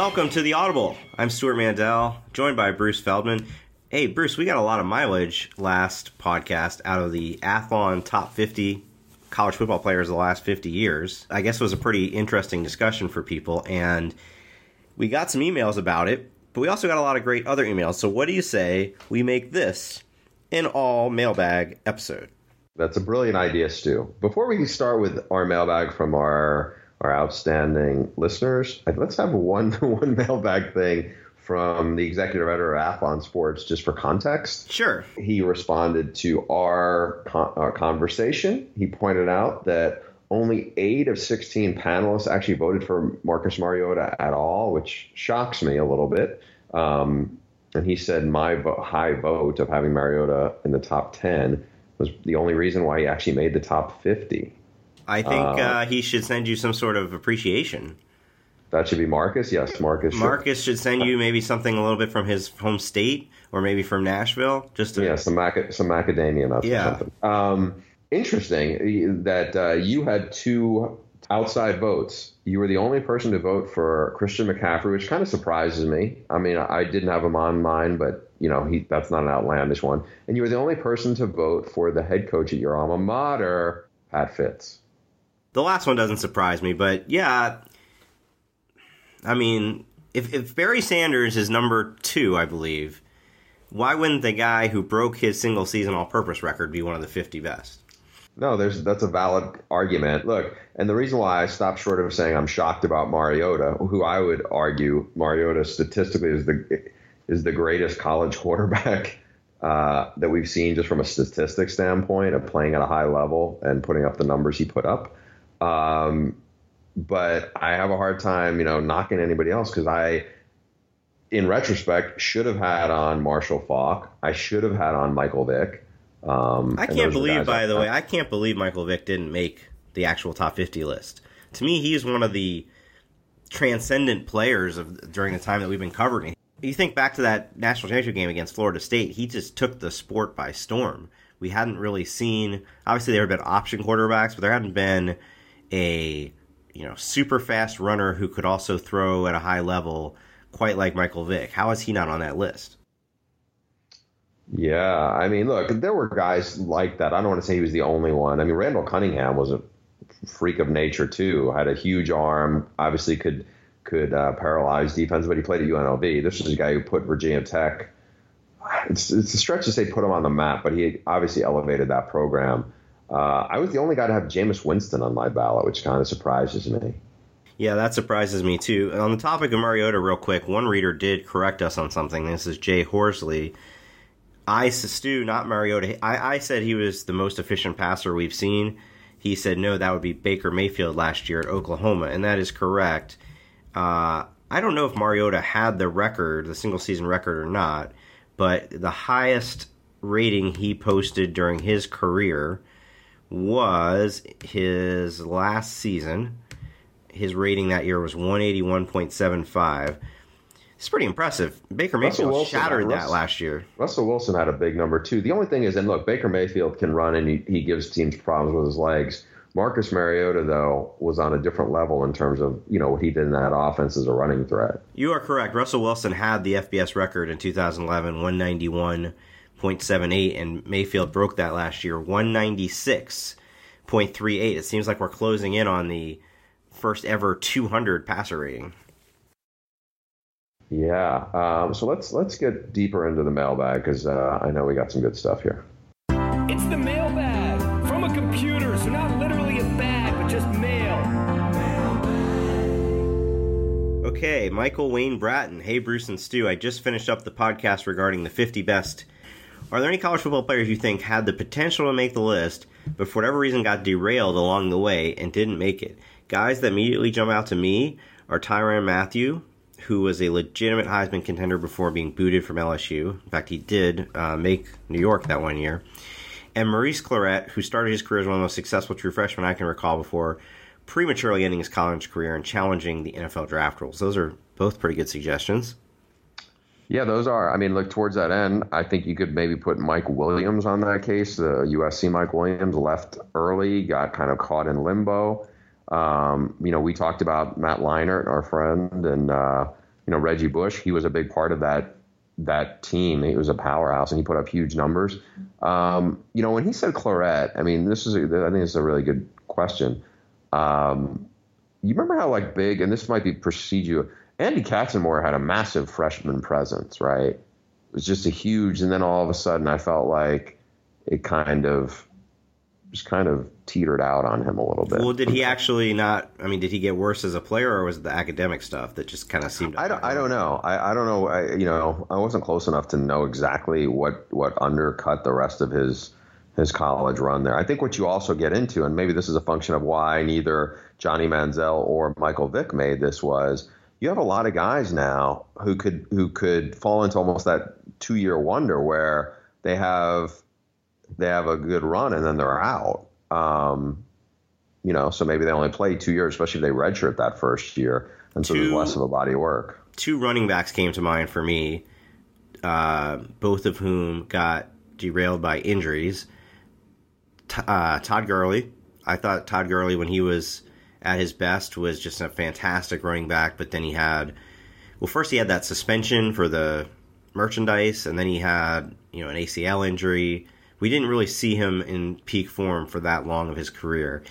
Welcome to the Audible. I'm Stewart Mandel, joined by Bruce Feldman. Hey, Bruce, we got a lot of mileage last podcast out of the Athlon Top 50 college football players of the last 50 years. I guess it was a pretty interesting discussion for people, and we got some emails about it, but we also got a lot of great other emails. So, what do you say we make this an all mailbag episode? That's a brilliant idea, Stu. Before we start with our mailbag from our our outstanding listeners, let's have one one mailbag thing from the executive editor of Athlon Sports, just for context. Sure. He responded to our, con- our conversation. He pointed out that only eight of 16 panelists actually voted for Marcus Mariota at all, which shocks me a little bit. Um, and he said my vo- high vote of having Mariota in the top 10 was the only reason why he actually made the top 50. I think uh, uh, he should send you some sort of appreciation. That should be Marcus. Yes, Marcus. Marcus should. send you maybe something a little bit from his home state, or maybe from Nashville. Just to, yeah, some some macadamia nuts yeah. or something. Um, interesting that uh, you had two outside votes. You were the only person to vote for Christian McCaffrey, which kind of surprises me. I mean, I didn't have him on mine, but you know, he that's not an outlandish one. And you were the only person to vote for the head coach at your alma mater, Pat Fitz. The last one doesn't surprise me, but yeah, I mean, if, if Barry Sanders is number two, I believe, why wouldn't the guy who broke his single season all purpose record be one of the 50 best? No, there's that's a valid argument. Look, and the reason why I stopped short of saying I'm shocked about Mariota, who I would argue Mariota statistically is the is the greatest college quarterback uh, that we've seen just from a statistic standpoint of playing at a high level and putting up the numbers he put up. Um, but I have a hard time, you know, knocking anybody else because I, in retrospect, should have had on Marshall Faulk. I should have had on Michael Vick. Um, I can't believe, by the way, I can't believe Michael Vick didn't make the actual top 50 list. To me, he's one of the transcendent players of during the time that we've been covering. You think back to that national championship game against Florida State, he just took the sport by storm. We hadn't really seen, obviously, there had been option quarterbacks, but there hadn't been a you know, super fast runner who could also throw at a high level, quite like Michael Vick. How is he not on that list? Yeah, I mean, look, there were guys like that. I don't want to say he was the only one. I mean, Randall Cunningham was a freak of nature too. Had a huge arm, obviously could could uh, paralyze defense, but he played at UNLV. This is a guy who put Virginia Tech. It's it's a stretch to say put him on the map, but he obviously elevated that program. Uh, I was the only guy to have Jameis Winston on my ballot, which kind of surprises me. Yeah, that surprises me too. On the topic of Mariota, real quick, one reader did correct us on something. This is Jay Horsley. I, Stu, not Mariota. I, I said he was the most efficient passer we've seen. He said no, that would be Baker Mayfield last year at Oklahoma, and that is correct. Uh, I don't know if Mariota had the record, the single season record, or not, but the highest rating he posted during his career was his last season. His rating that year was 181.75. It's pretty impressive. Baker Mayfield Wilson, shattered Russ, that last year. Russell Wilson had a big number too. The only thing is, and look, Baker Mayfield can run and he, he gives teams problems with his legs. Marcus Mariota, though, was on a different level in terms of you know what he did in that offense as a running threat. You are correct. Russell Wilson had the FBS record in 2011, 191 0.78, and Mayfield broke that last year, 196.38. It seems like we're closing in on the first ever 200 passer rating. Yeah. Um, so let's let's get deeper into the mailbag because uh, I know we got some good stuff here. It's the mailbag from a computer, so not literally a bag, but just mail. Okay, Michael Wayne Bratton. Hey, Bruce and Stu. I just finished up the podcast regarding the 50 best are there any college football players you think had the potential to make the list, but for whatever reason got derailed along the way and didn't make it? Guys that immediately jump out to me are Tyrann Mathieu, who was a legitimate Heisman contender before being booted from LSU. In fact, he did uh, make New York that one year. And Maurice Clarett, who started his career as one of the most successful true freshmen I can recall before prematurely ending his college career and challenging the NFL draft rules. Those are both pretty good suggestions. Yeah, those are. I mean, look towards that end. I think you could maybe put Mike Williams on that case. The USC Mike Williams left early, got kind of caught in limbo. Um, you know, we talked about Matt Leinart, our friend, and uh, you know, Reggie Bush, he was a big part of that that team. He was a powerhouse, and he put up huge numbers. Um, you know, when he said Clarett, I mean, this is a, I think it's a really good question. Um, you remember how like big, and this might be procedure. Andy Katzenmoyer had a massive freshman presence, right? It was just a huge, and then all of a sudden, I felt like it kind of just kind of teetered out on him a little bit. Well, did he actually not? I mean, did he get worse as a player, or was it the academic stuff that just kind of seemed? I don't. I don't know. I, I don't know. I, you know, I wasn't close enough to know exactly what what undercut the rest of his his college run there. I think what you also get into, and maybe this is a function of why neither Johnny Manziel or Michael Vick made this, was you have a lot of guys now who could who could fall into almost that two year wonder where they have they have a good run and then they're out. Um, you know, so maybe they only play two years, especially if they redshirt that first year, and so Two- there's less of a body of work. two running backs came to mind for me, uh, both of whom got derailed by injuries. T- uh, Todd Gurley, I thought Todd Gurley when he was at his best was just a fantastic running back, but then he had, well, first he had that suspension for the merchandise, and then he had you know an ACL injury. We didn't really see him in peak form for that long of his career.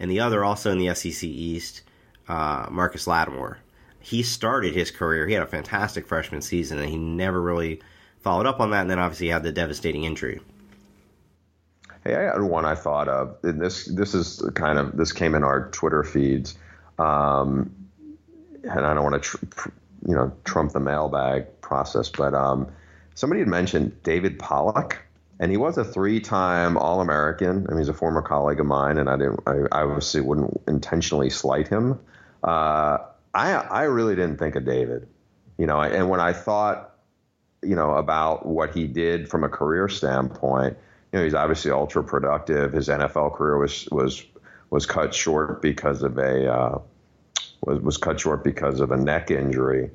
And the other, also in the SEC East, uh, Marcus Lattimore. He started his career. He had a fantastic freshman season, and he never really followed up on that. And then obviously he had the devastating injury. Hey, I had one I thought of. And this this is kind of this came in our Twitter feeds, um, and I don't want to tr- you know trump the mailbag process, but um, somebody had mentioned David Pollack, and he was a three-time All-American. I mean, he's a former colleague of mine, and I didn't I, I obviously wouldn't intentionally slight him. Uh, I I really didn't think of David, you know, and when I thought you know about what he did from a career standpoint you know, he's obviously ultra productive. His NFL career was was was cut short because of a uh, was was cut short because of a neck injury.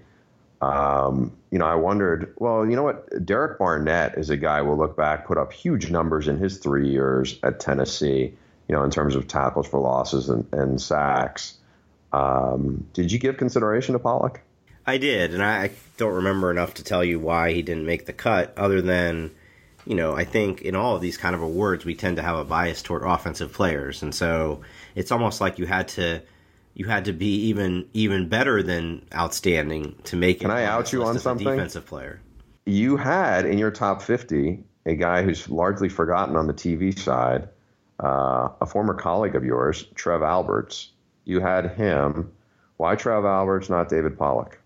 Um, you know, I wondered. Well, you know what? Derek Barnett is a guy we'll look back, put up huge numbers in his three years at Tennessee. You know, in terms of tackles for losses and, and sacks. Um, did you give consideration to Pollack? I did, and I, I don't remember enough to tell you why he didn't make the cut, other than, you know, I think in all of these kind of awards, we tend to have a bias toward offensive players, and so it's almost like you had to. You had to be even even better than outstanding to make it. Can I out you on something? Defensive player. you had in your top 50 a guy who's largely forgotten on the TV side, uh, a former colleague of yours, Trev Alberts. You had him. Why Trev Alberts, not David Pollack?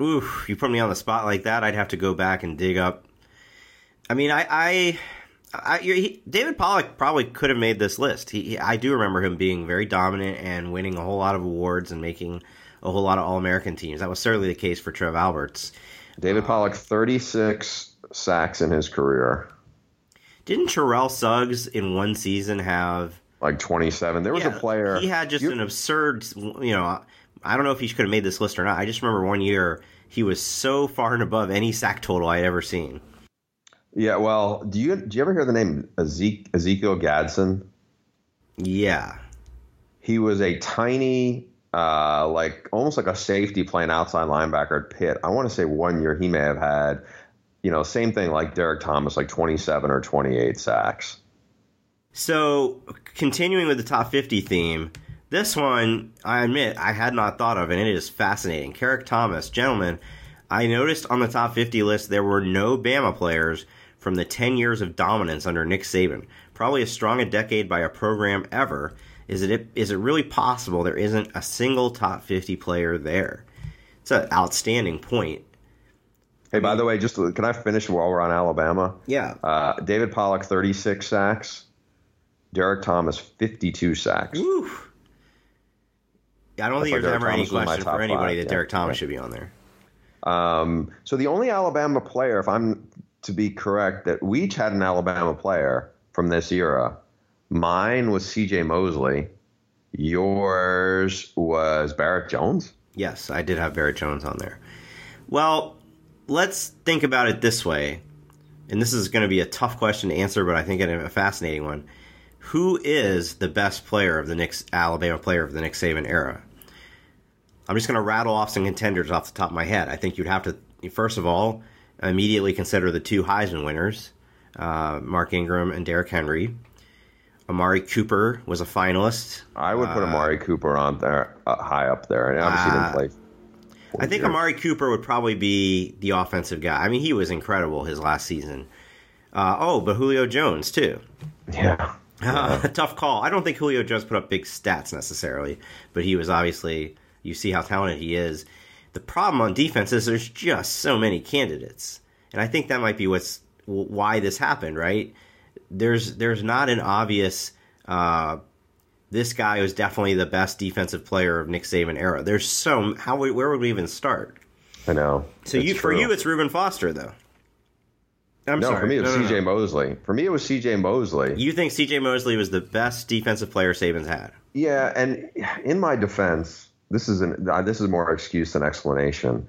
Oof, you put me on the spot like that, I'd have to go back and dig up. I mean, I, I, I he, David Pollack probably could have made this list. He, he- I do remember him being very dominant and winning a whole lot of awards and making a whole lot of All American teams. That was certainly the case for Trev Alberts. David um, Pollack, 36 sacks in his career, Didn't Terrell Suggs in one season have? like 27. There was Yeah, a player. He had just you- an absurd. You know, I don't know if he could have made this list or not. I just remember one year he was so far and above any sack total I had ever seen. Yeah, well, do you do you ever hear the name Ezek- Ezekiel Gadsden? Yeah. He was a tiny, uh, like almost like a safety playing outside linebacker at Pitt. I want to say one year he may have had, you know, same thing like Derrick Thomas, like 27 or 28 sacks. So, continuing with the top 50 theme, this one, I admit, I had not thought of, and it is fascinating. Carrick Thomas, gentlemen, I noticed on the top 50 list there were no Bama players from the 10 years of dominance under Nick Saban. Probably as strong a decade by a program ever. Is it is it really possible there isn't a single top 50 player there? It's an outstanding point. Hey, by the way, just can I finish while we're on Alabama? Yeah. Uh, David Pollack, 36 sacks. Derrick Thomas, 52 sacks. Woo. I don't I think there's Derek ever any Thomas my question for anybody five, that yeah. Derrick Thomas Yeah. should be on there. Um, so the only Alabama player, if I'm to be correct, that we each had an Alabama player from this era. Mine was C.J. Mosley. Yours was Barrett Jones. Yes, I did have Barrett Jones on there. Well, let's think about it this way. And this is going to be a tough question to answer, but I think a fascinating one. Who is the best player of the Nick Alabama player of the Nick Saban era? I'm just going to rattle off some contenders off the top of my head. I think you'd have to, first of all, immediately consider the two Heisman winners, uh, Mark Ingram and Derrick Henry. Amari Cooper was a finalist. I would put Amari Cooper on there, uh, high up there, and obviously didn't play. I think years. Amari Cooper would probably be the offensive guy. I mean, he was incredible his last season. Uh, oh, but Julio Jones too. Yeah. Tough call. I don't think Julio Jones put up big stats necessarily, but he was obviously. You see how talented he is. The problem on defense is there's just so many candidates, and I think that might be what's why this happened. Right? There's there's not an obvious. Uh, this guy was definitely the best defensive player of Nick Saban era. There's so how where would we even start? I know. So you for you it's Reuben Foster though. I'm no, sorry. for me it was no, no. C.J. Mosley. For me it was C.J. Mosley. You think C.J. Mosley was the best defensive player Saban's had? Yeah, and in my defense, this is an uh, this is more excuse than explanation.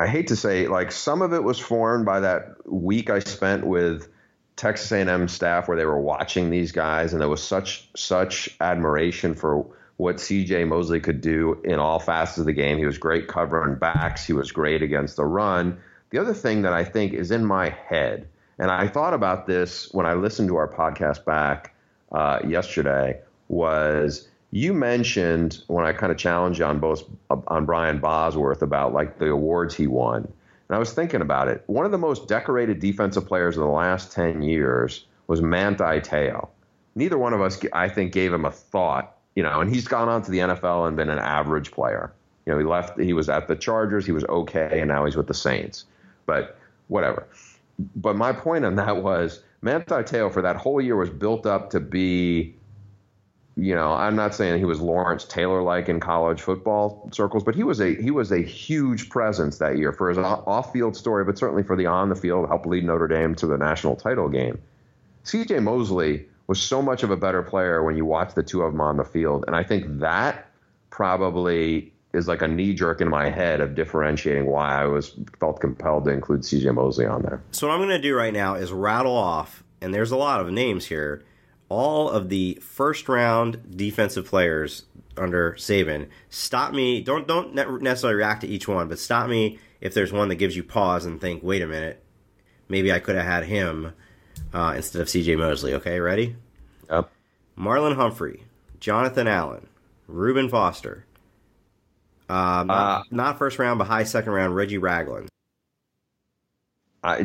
I hate to say, like some of it was formed by that week I spent with Texas A&M staff, where they were watching these guys, and there was such such admiration for what C.J. Mosley could do in all facets of the game. He was great covering backs. He was great against the run. The other thing that I think is in my head, and I thought about this when I listened to our podcast back uh, yesterday, was you mentioned when I kind of challenged you on both on Brian Bosworth about like the awards he won. And I was thinking about it. One of the most decorated defensive players of the last 10 years was Manti Te'o. Neither one of us, I think, gave him a thought, you know, and he's gone on to the NFL and been an average player. You know, he left, he was at the Chargers, he was okay, and now he's with the Saints. But whatever. But my point on that was Manti Te'o for that whole year was built up to be you know, I'm not saying he was Lawrence Taylor like in college football circles, but he was a he was a huge presence that year for his off field story, but certainly for the on the field, helped lead Notre Dame to the national title game. C.J. Mosley was so much of a better player when you watch the two of them on the field, and I think that probably is like a knee jerk in my head of differentiating why I was felt compelled to include C.J. Mosley on there. So what I'm going to do right now is rattle off, and there's a lot of names here. All of the first round defensive players under Saban. Stop me. Don't don't necessarily react to each one, but stop me if there's one that gives you pause and think, wait a minute, maybe I could have had him uh, instead of C.J. Mosley. Okay, ready? Yep. Marlon Humphrey, Jonathan Allen, Reuben Foster. Uh, not, Uh, not first round, but high second round. Reggie Ragland.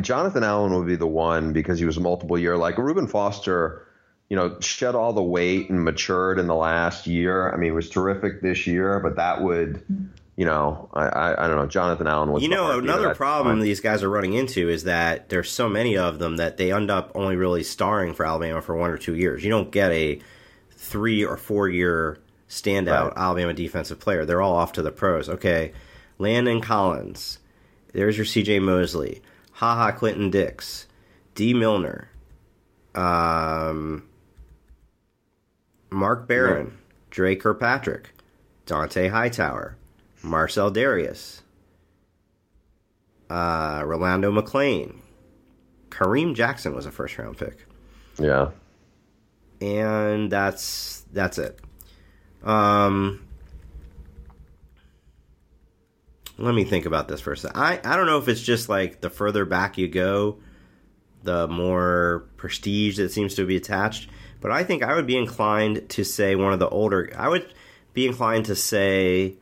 Jonathan Allen would be the one because he was a multiple year. Like Reuben Foster, you know, shed all the weight and matured in the last year. I mean, he was terrific this year, but that would, you know, I, I, I don't know. Jonathan Allen was. You know, another problem these guys are running into is that there's so many of them that they end up only really starring for Alabama for one or two years. You don't get a three or four year standout Right. Alabama defensive player. They're all off to the pros. Okay, Landon Collins. There's your C.J. Mosley. Ha Ha Clinton-Dix. Dee Milner. Um, Mark Barron. Dre Kirkpatrick. Dont'a Hightower. Marcell Dareus. Uh, Rolando McClain. Kareem Jackson was a first round pick. Yeah. And that's that's it. Um let me think about this for a second. I, I don't know if it's just like the further back you go, the more prestige that seems to be attached. But I think I would be inclined to say one of the older. I would be inclined to say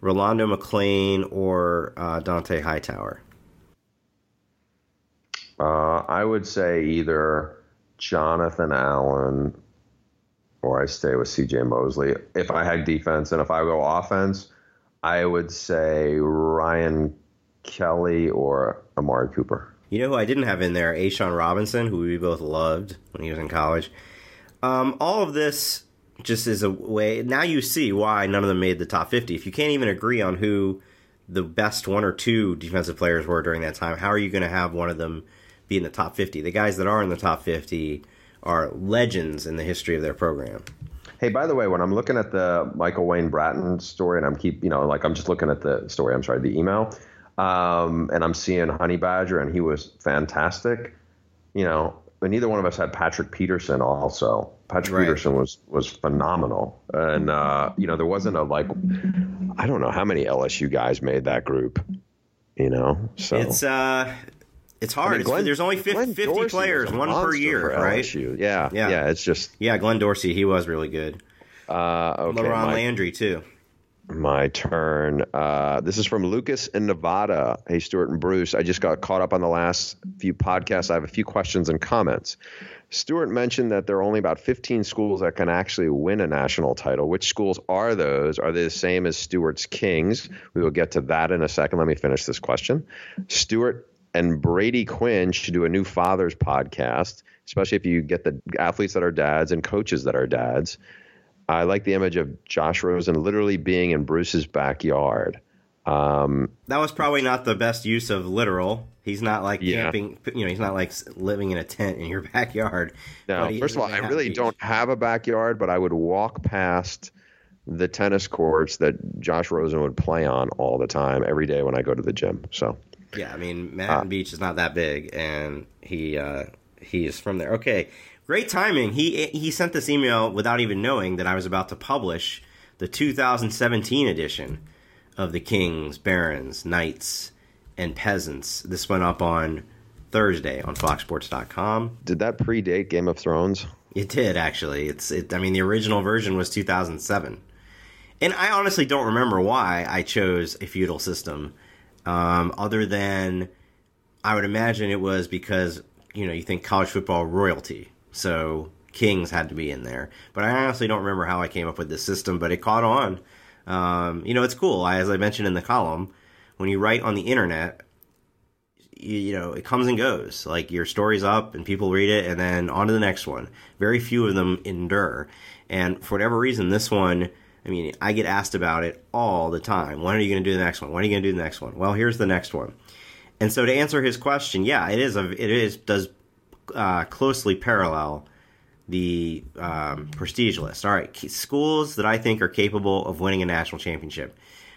Rolando McClain or uh, Dont'a Hightower. Uh, I would say either Jonathan Allen or I stay with CJ Mosley. If I had defense and if I go offense, I would say Ryan Kelly or Amari Cooper. You know who I didn't have in there? A'Shawn Robinson, who we both loved when he was in college. Um, all of this just is a way. Now you see why none of them made the top 50. If you can't even agree on who the best one or two defensive players were during that time, how are you going to have one of them be in the top 50? The guys that are in the top 50 are legends in the history of their program. Hey, by the way, when I'm looking at the Michael Wayne Bratton story, and I'm keep, you know, like I'm just looking at the story. I'm sorry, the email, um, and I'm seeing Honey Badger, and he was fantastic. You know, but neither one of us had Patrick Peterson. Also, Patrick Right. Peterson was was phenomenal, and uh, you know there wasn't a like, I don't know how many LSU guys made that group. You know, so It's uh, it's hard. I mean, It's- There's only 50, 50 players, one per year, right? LSU. Yeah, Yeah. yeah, It's just Yeah, Glenn Dorsey, he was really good. uh, okay. LaRon Landry too. My turn. Uh, this is from Lucas in Nevada. Hey, Stewart and Bruce. I just got caught up on the last few podcasts. I have a few questions and comments. Stewart mentioned that there are only about 15 schools that can actually win a national title. Which schools are those? Are they the same as Stewart's Kings? We will get to that in a second. Let me finish this question. Stewart and Brady Quinn should do a new fathers podcast, especially if you get the athletes that are dads and coaches that are dads. I like the image of Josh Rosen literally being in Bruce's backyard. Um, That was probably not the best use of literal. He's not like Yeah. camping. You know, he's not like living in a tent in your backyard. he first of all, I really beach. don't have a backyard, but I would walk past the tennis courts that Josh Rosen would play on all the time, every day when I go to the gym. So, Yeah, I mean Ah. Manhattan Beach is not that big, and he uh, he is from there. Okay, great timing. He he sent this email without even knowing that I was about to publish the 2017 edition of the Kings, Barons, Knights, and Peasants. This went up on Thursday on FoxSports.com. did that predate Game of Thrones? It did actually. It's it. I mean, the original version was 2007, and I honestly don't remember why I chose a feudal system, um, other than I would imagine it was because you know you think college football royalty, so kings had to be in there. But I honestly don't remember how I came up with this system, but it caught on. Um, you know, it's cool. I, as I mentioned in the column, when you write on the internet, you, you know it comes and goes. Like your story's up and people read it and then on to the next one. Very few of them endure. And for whatever reason this one i mean i get asked about it all the time. When are you going to do the next one? When are you going to do the next one? Well here's the next one. And so to answer his question yeah it is a it is does uh, closely parallel the um, prestige list all right schools that i think are capable of winning a national championship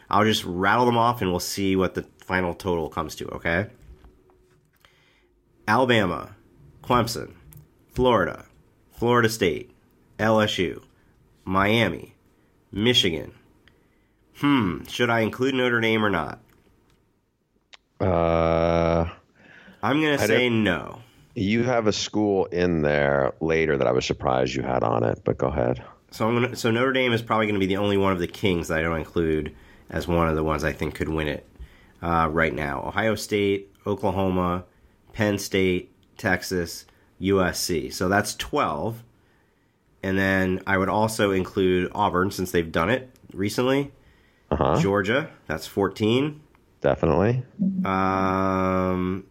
i'll just rattle them off and we'll see what the final total comes to okay Alabama, Clemson, Florida, Florida State, LSU, Miami, Michigan. Hmm, should I include Notre Dame or not? Uh, I'm going to say no. You have a school in there later that I was surprised you had on it, but go ahead. So I'm gonna, so Notre Dame is probably going to be the only one of the Kings that I don't include as one of the ones I think could win it uh, right now. Ohio State, Oklahoma, Penn State, Texas, USC. So that's 12. And then I would also include Auburn since they've done it recently. Uh huh. Georgia, that's 14. Definitely. Um,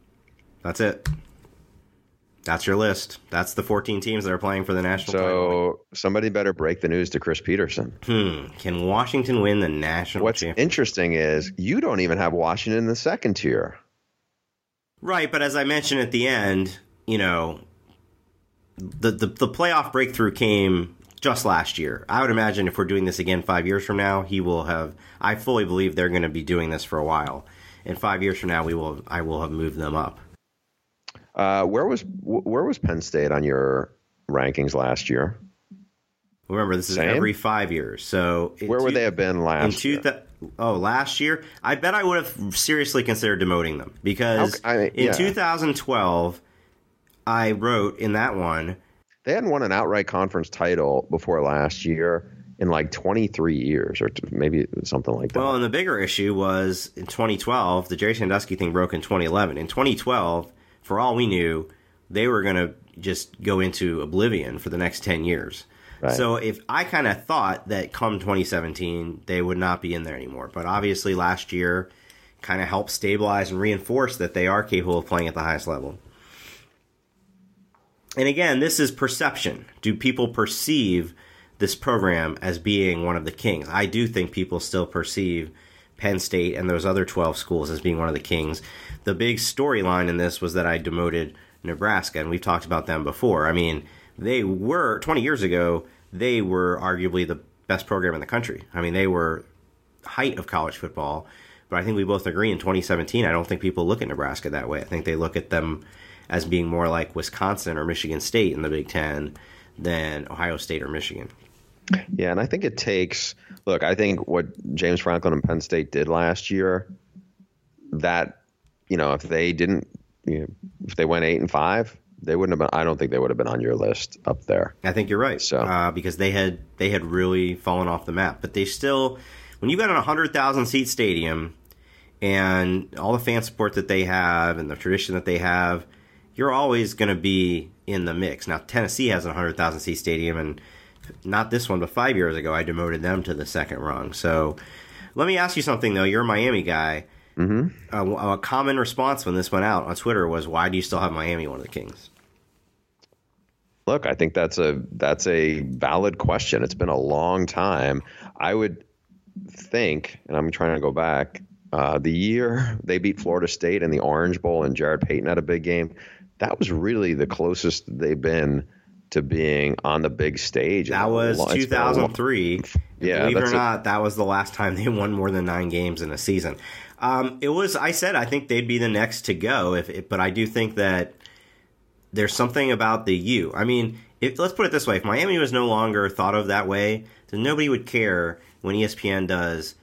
that's it. That's your list. That's the 14 teams that are playing for the national. So somebody better break the news to Chris Petersen. Hmm. Can Washington win the national What's interesting is you don't even have Washington in the second tier. Right, but as I mentioned at the end, you know, the, the the playoff breakthrough came just last year. I would imagine if we're doing this again five years from now, he will have. I fully believe they're going to be doing this for a while. And five years from now, we will. I will have moved them up. Uh, where was where was Penn State on your rankings last year? Remember, this is Same? every five years. So Where would they have been in last two year? thou- oh last year i bet i would have seriously considered demoting them because How- I- in yeah. 2012 i wrote in that one They hadn't won an outright conference title before last year in like 23 years, or t- maybe something like that. well and the bigger issue was in 2012 the jerry sandusky thing broke in 2011 in 2012 for all we knew they were going to just go into oblivion for the next 10 years Right. so if i kind of thought that come 2017 they would not be in there anymore but obviously last year kind of helped stabilize and reinforce that they are capable of playing at the highest level and again, this is perception. Do people perceive this program as being one of the kings? I do think people still perceive Penn State and those other 12 schools as being one of the kings. The big storyline in this was that I demoted Nebraska, and we've talked about them before. I mean, they were, 20 years ago, they were arguably the best program in the country. I mean, they were height of college football. But I think we both agree in 2017, I don't think people look at Nebraska that way. I think they look at them as being more like Wisconsin or Michigan State in the Big Ten than Ohio State or Michigan. Yeah, and I think it takes. Look, I think what James Franklin and Penn State did last year, that you know, if they didn't, you know, if they went eight and five, they wouldn't have been. I don't think they would have been on your list up there. I think you're right. So uh, because they had they had really fallen off the map, but they still, when you got a hundred thousand seat stadium, and all the fan support that they have and the tradition that they have, you're always going to be in the mix. Now Tennessee has a hundred thousand seat stadium, and not this one, but five years ago I demoted them to the second rung. So let me ask you something though. You're a Miami guy. Mm-hmm. a common response when this went out on Twitter was, "Why do you still have Miami one of the Kings?" Look, I think that's a that's a valid question. It's been a long time. I would think, and I'm trying to go back, uh, the year they beat Florida State in the Orange Bowl and Jarrett Payton had a big game. That was really the closest they've been to being on the big stage. That was 2003. Yeah, believe it or not, it. that was the last time they won more than nine games in a season. Um, it was. I said I think they'd be the next to go. If, it, but I do think that there's something about the U. I mean, if, let's put it this way: if Miami was no longer thought of that way, then nobody would care when ESPN does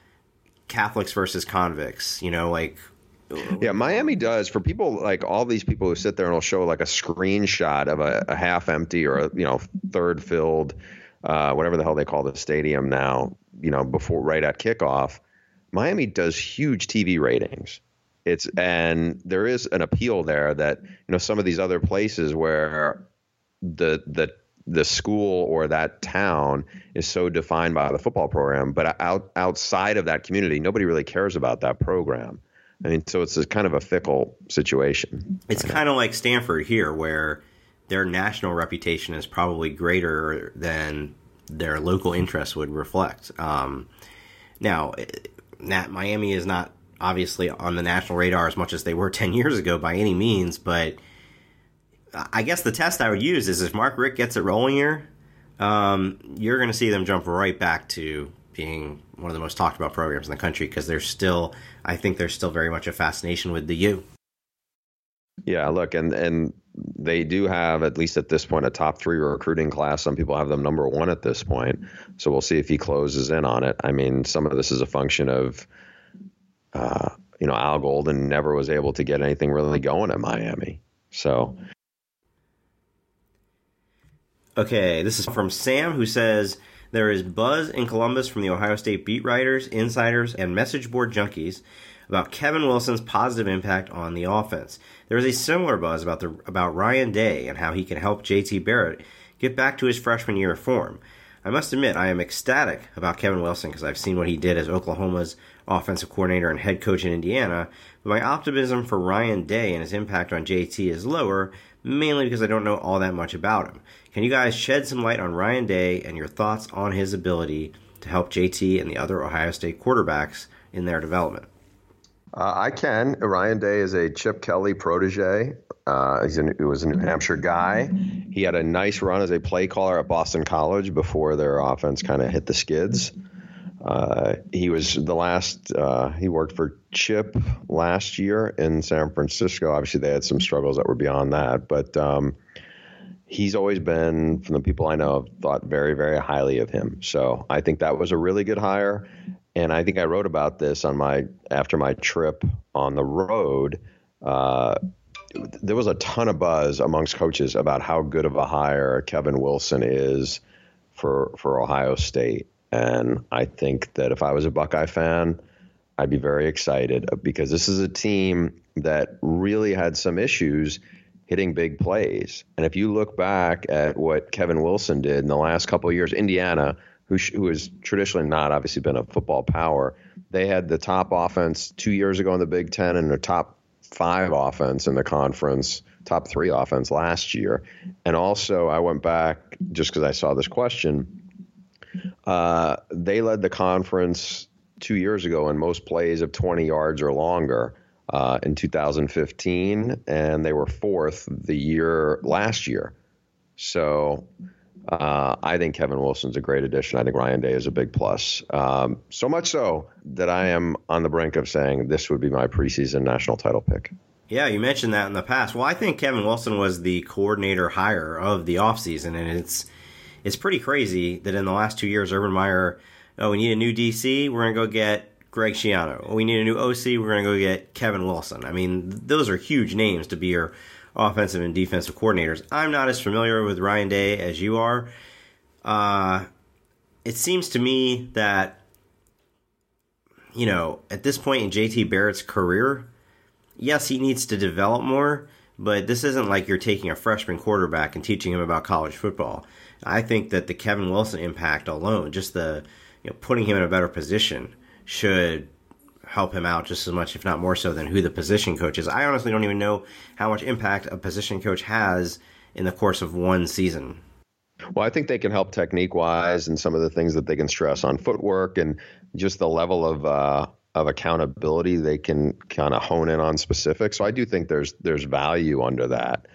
Catholics versus convicts. You know, like yeah, Miami does for people like all these people who sit there and will show like a screenshot of a, a half empty or a you know third filled, uh, whatever the hell they call the stadium now. You know, before right at kickoff, Miami does huge TV ratings. It's and there is an appeal there that you know some of these other places where the the the school or that town is so defined by the football program, but out outside of that community, nobody really cares about that program. I mean, so it's a kind of a fickle situation. It's kind of like Stanford here, where their national reputation is probably greater than their local interest would reflect. Um, now, Nat, Miami is not obviously on the national radar as much as they were 10 years ago by any means, but I guess the test I would use is if Mark Richt gets it rolling here, um, you're going to see them jump right back to being one of the most talked about programs in the country because there's still, I think there's still very much a fascination with the U. Yeah, look, and and they do have at least at this point a top three recruiting class. Some people have them number one at this point, so we'll see if he closes in on it. I mean, some of this is a function of uh, you know, Al Golden never was able to get anything really going at Miami. So. Okay, this is from Sam who says there is buzz in Columbus from the Ohio State beat writers, insiders, and message board junkies about Kevin Wilson's positive impact on the offense. There is a similar buzz about the about Ryan Day and how he can help JT Barrett get back to his freshman year form. I must admit, I am ecstatic about Kevin Wilson because I've seen what he did as Oklahoma's offensive coordinator and head coach in Indiana, but my optimism for Ryan Day and his impact on JT is lower, mainly because I don't know all that much about him. Can you guys shed some light on Ryan Day and your thoughts on his ability to help JT and the other Ohio State quarterbacks in their development? Uh, I can. Ryan Day is a Chip Kelly protege. Uh, in, he was a New Hampshire guy. He had a nice run as a play caller at Boston College before their offense kind of hit the skids. Uh, he was the last. Uh, he worked for Chip last year in San Francisco. Obviously, they had some struggles that were beyond that, but um, he's always been, from the people I know, thought very, very highly of him. So I think that was a really good hire. And I think I wrote about this on my after my trip on the road. Uh, there was a ton of buzz amongst coaches about how good of a hire Kevin Wilson is for for Ohio State. And I think that if I was a Buckeye fan, I'd be very excited because this is a team that really had some issues hitting big plays. And if you look back at what Kevin Wilson did in the last couple of years, Indiana, who, who has traditionally not obviously been a football power, they had the top offense two years ago in the Big Ten and the top five offense in the conference, top three offense last year. And also, I went back just because I saw this question uh, they led the conference two years ago in most plays of 20 yards or longer uh, in 2015, and they were fourth the year last year. So uh, I think Kevin Wilson's a great addition. I think Ryan Day is a big plus. Um, so much so that I am on the brink of saying this would be my preseason national title pick. Yeah, you mentioned that in the past. Well, I think Kevin Wilson was the coordinator hire of the offseason, and it's it's pretty crazy that in the last two years, Urban Meyer, oh, we need a new DC, we're going to go get Greg Schiano. We need a new OC, we're going to go get Kevin Wilson. I mean, those are huge names to be your offensive and defensive coordinators. I'm not as familiar with Ryan Day as you are. Uh, it seems to me that, you know, at this point in JT Barrett's career, yes, he needs to develop more, but this isn't like you're taking a freshman quarterback and teaching him about college football. I think that the Kevin Wilson impact alone, just the you know, putting him in a better position, should help him out just as much, if not more so, than who the position coach is. I honestly don't even know how much impact a position coach has in the course of one season. Well, I think they can help technique wise and some of the things that they can stress on footwork and just the level of uh, of accountability they can kind of hone in on specifics. So I do think there's there's value under that.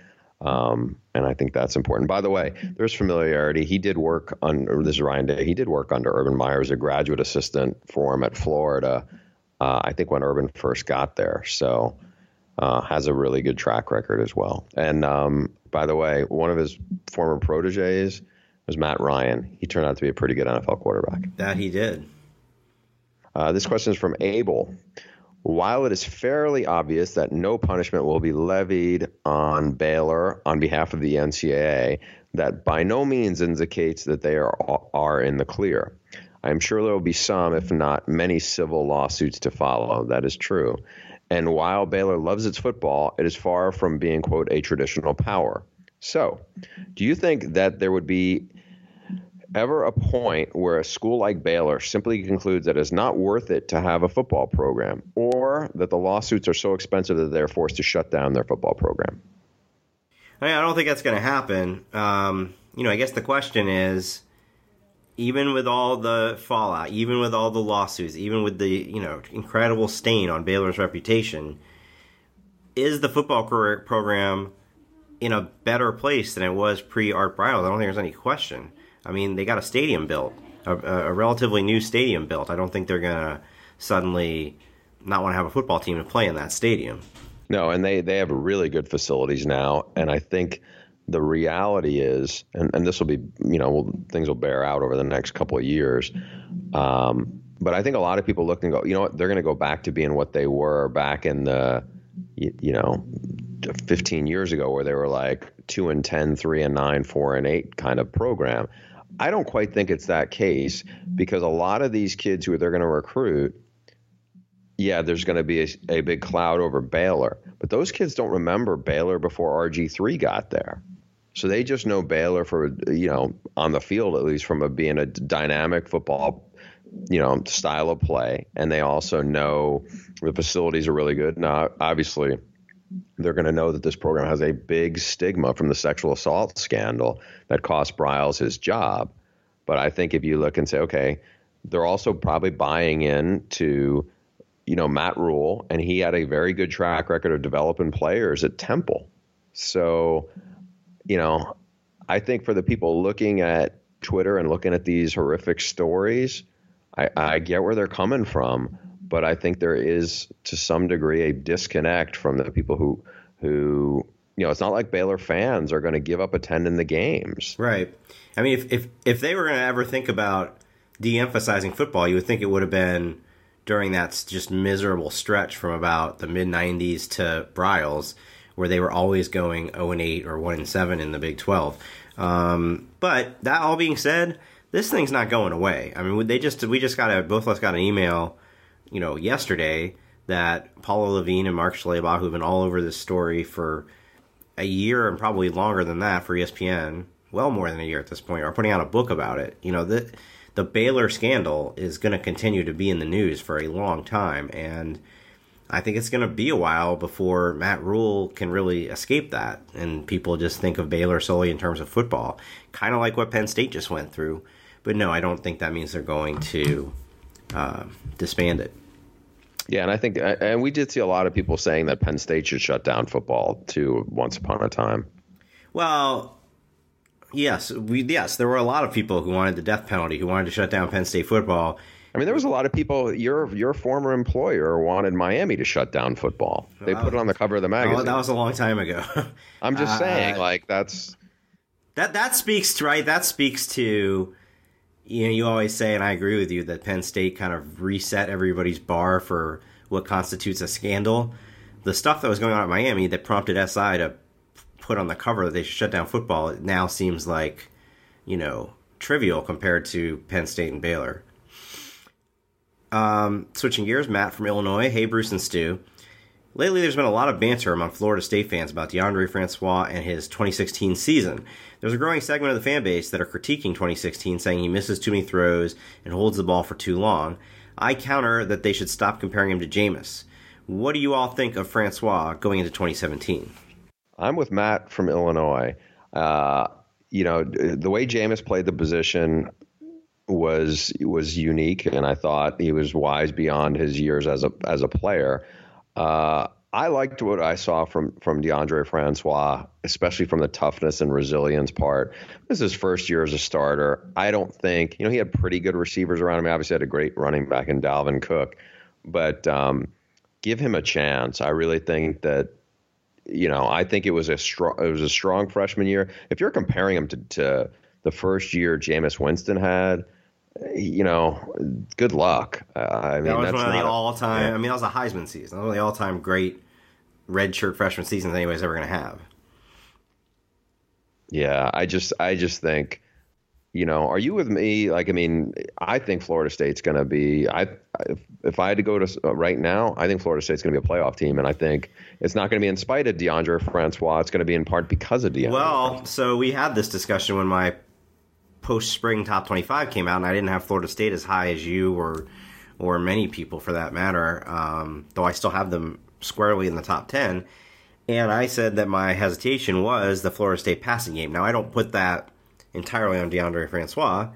Um, and I think that's important. By the way, there's familiarity. He did work on this is Ryan Day. He did work under Urban Meyer as a graduate assistant for him at Florida. Uh, I think when Urban first got there, so uh, has a really good track record as well. And um, by the way, one of his former proteges was Matt Ryan. He turned out to be a pretty good NFL quarterback. That he did. Uh, this question is from Abel. While it is fairly obvious that no punishment will be levied on Baylor on behalf of the NCAA, that by no means indicates that they are, are in the clear. I am sure there will be some, if not many, civil lawsuits to follow. That is true. And while Baylor loves its football, it is far from being, quote, a traditional power. So, do you think that there would be ever a point where a school like Baylor simply concludes that it's not worth it to have a football program, or that the lawsuits are so expensive that they're forced to shut down their football program? I, mean, I don't think that's going to happen. Um, you know, I guess the question is, even with all the fallout, even with all the lawsuits, even with the you know incredible stain on Baylor's reputation, is the football program in a better place than it was pre Art Briles? I don't think there's any question. I mean, they got a stadium built, a, a relatively new stadium built. I don't think they're to suddenly not want to have a football team to play in that stadium. No, and they, they have really good facilities now. And I think the reality is, and, and this will be, you know, things will bear out over the next couple of years. Um, but I think a lot of people look and go, you know what, they're going to go back to being what they were back in the, you, you know, 15 years ago, where they were like two and 10, three and nine, four and eight kind of program. I don't quite think it's that case because a lot of these kids who they're going to recruit, yeah, there's going to be a, a, big cloud over Baylor, but those kids don't remember Baylor before RG3 got there. So they just know Baylor for, you know, on the field, at least from a, being a dynamic football, you know, style of play. And they also know the facilities are really good. Now, obviously, they're going to know that this program has a big stigma from the sexual assault scandal that cost Briles his job. But I think if you look and say, okay, they're also probably buying in to, you know, Matt Rhule, and he had a very good track record of developing players at Temple. So, you know, I think for the people looking at Twitter and looking at these horrific stories, I, I get where they're coming from but I think there is to some degree a disconnect from the people who who you know it's not like Baylor fans are going to give up attending the games. Right. I mean, if if if they were going to ever think about de-emphasizing football, you would think it would have been during that just miserable stretch from about the mid '90s to Briles, where they were always going 0 and 8 or 1 and 7 in the Big 12. Um, but that all being said, this thing's not going away. I mean, they just we just got a both of us got an email you know, yesterday that Paula Lavigne and Mark Schlabach, who've been all over this story for a year and probably longer than that for ESPN, well more than a year at this point, are putting out a book about it. You know, the the Baylor scandal is going to continue to be in the news for a long time, and I think it's going to be a while before Matt Rhule can really escape that, and people just think of Baylor solely in terms of football, kind of like what Penn State just went through. But no, I don't think that means they're going to uh, disband it. Yeah, and I think, and we did see a lot of people saying that Penn State should shut down football too. Once upon a time. Well, yes, we yes, there were a lot of people who wanted the death penalty, who wanted to shut down Penn State football. I mean, there was a lot of people. Your your former employer wanted Miami to shut down football. They put it on the cover of the magazine. Oh, that was a long time ago. I'm just Uh, saying, like that's That that speaks to right. That speaks to you know you always say, and I agree with you that Penn State kind of reset everybody's bar for what constitutes a scandal. The stuff that was going on at Miami that prompted SI to put on the cover that they should shut down football it now seems like you know trivial compared to Penn State and Baylor. Um, switching gears, Matt from Illinois. Hey, Bruce and Stew. Lately, there's been a lot of banter among Florida State fans about DeAndre Francois and his 2016 season. There's a growing segment of the fan base that are critiquing 2016, saying he misses too many throws and holds the ball for too long. I counter that they should stop comparing him to Jameis. What do you all think of Francois going into 2017? I'm with Matt from Illinois. Uh, you know, the way Jameis played the position was was unique, and I thought he was wise beyond his years as a as a player. Uh, I liked what I saw from from DeAndre Francois, especially from the toughness and resilience part. This is his first year as a starter. I don't think you know he had pretty good receivers around him. He obviously had a great running back in Dalvin Cook, but um, give him a chance. I really think that you know I think it was a strong it was a strong freshman year. If you're comparing him to, to the first year Jameis Winston had, you know, good luck. Uh, I mean, That was that's one of the all-time. yeah. I mean, that was a Heisman season. That was one of the all-time great redshirt freshman seasons anybody's ever going to have. Yeah, I just I just think, you know, are you with me? Like, I mean, I think Florida State's going to be. I if, if I had to go to uh, right now, I think Florida State's going to be a playoff team, and I think it's not going to be in spite of DeAndre Francois. It's going to be in part because of DeAndre. Well, so we had this discussion when my post-spring top 25 came out, and I didn't have Florida State as high as you or or many people for that matter. Um, though I still have them squarely in the top 10. And I said that my hesitation was the Florida State passing game. Now I don't put that entirely on DeAndre Francois.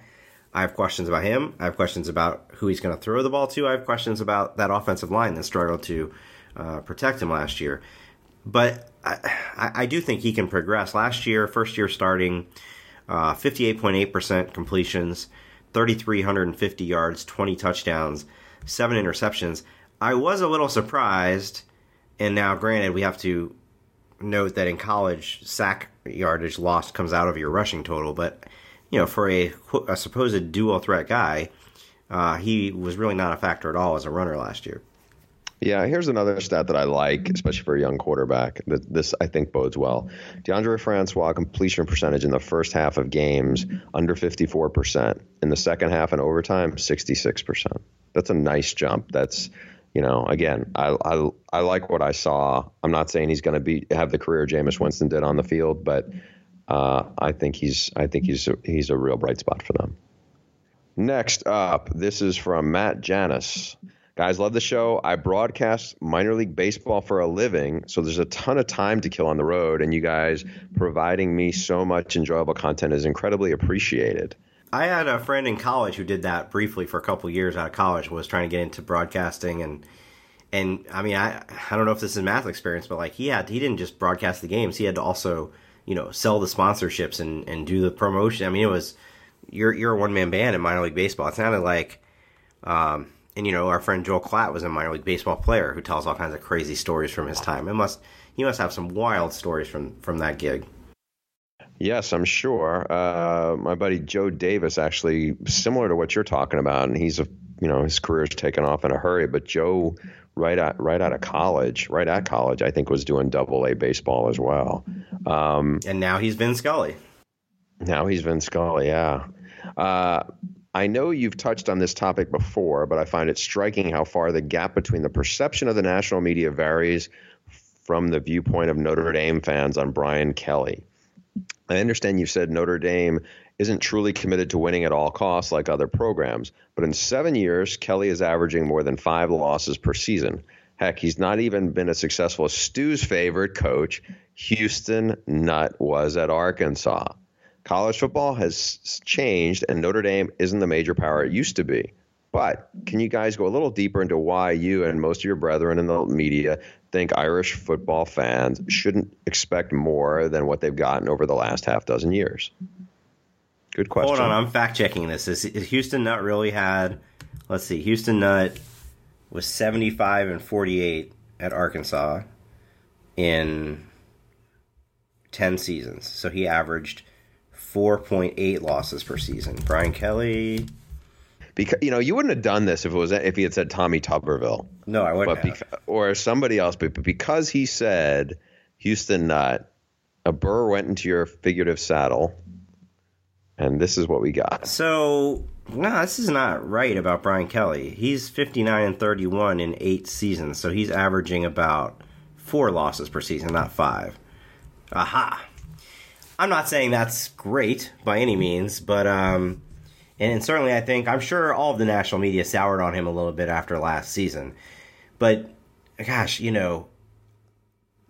I have questions about him. I have questions about who he's going to throw the ball to. I have questions about that offensive line that struggled to uh, protect him last year. But I, I do think he can progress. Last year, first year starting, uh, 58.8% completions, 3,350 yards, 20 touchdowns, seven interceptions. I was a little surprised, and now granted, we have to note that in college, sack yardage lost comes out of your rushing total, but you know, for a, a supposed dual threat guy, uh, he was really not a factor at all as a runner last year. Yeah, here's another stat that I like, especially for a young quarterback. This I think bodes well. DeAndre Francois completion percentage in the first half of games under 54%. In the second half and overtime, 66%. That's a nice jump. That's you know, again, I I, I like what I saw. I'm not saying he's going to be have the career Jameis Winston did on the field, but uh, I think he's I think he's a, he's a real bright spot for them. Next up, this is from Matt Janis. Guys, love the show. I broadcast minor league baseball for a living, so there's a ton of time to kill on the road, and you guys providing me so much enjoyable content is incredibly appreciated. I had a friend in college who did that briefly for a couple years out of college. Was trying to get into broadcasting and and I mean I I don't know if this is math experience, but like he had he didn't just broadcast the games. He had to also you know sell the sponsorships and and do the promotion. I mean it was you're you're a one man band in minor league baseball. It sounded like. Um, and you know our friend Joel Klatt was a minor league baseball player who tells all kinds of crazy stories from his time. It must he must have some wild stories from from that gig. Yes, I'm sure. Uh, my buddy Joe Davis, actually, similar to what you're talking about, and he's a you know his career's taken off in a hurry. But Joe, right at right out of college, right at college, I think was doing Double A baseball as well. Um, And now he's Vin Scully. now he's Vin Scully. Yeah. Uh, I know you've touched on this topic before, but I find it striking how far the gap between the perception of the national media varies from the viewpoint of Notre Dame fans on Brian Kelly. I understand you've said Notre Dame isn't truly committed to winning at all costs like other programs, but in seven years, Kelly is averaging more than five losses per season. Heck, he's not even been as successful as Stew's favorite coach, Houston Nutt, was at Arkansas. College football has changed, and Notre Dame isn't the major power it used to be. But can you guys go a little deeper into why you and most of your brethren in the media think Irish football fans shouldn't expect more than what they've gotten over the last half dozen years? Good question. Hold on, I'm fact checking this. Is, is Houston Nutt really had let's see, Houston Nutt was 75 and 48 at Arkansas in 10 seasons. So he averaged 4.8 losses per season. Brian Kelly. Because you know, you wouldn't have done this if it was if he had said Tommy Tuberville. No, I wouldn't. But beca- or somebody else, but because he said Houston Nutt, a burr went into your figurative saddle, and this is what we got. So no, this is not right about Brian Kelly. He's 59 and 31 in eight seasons, so he's averaging about four losses per season, not five. Aha. I'm not saying that's great by any means, but um, and certainly I think I'm sure all of the national media soured on him a little bit after last season. But gosh, you know,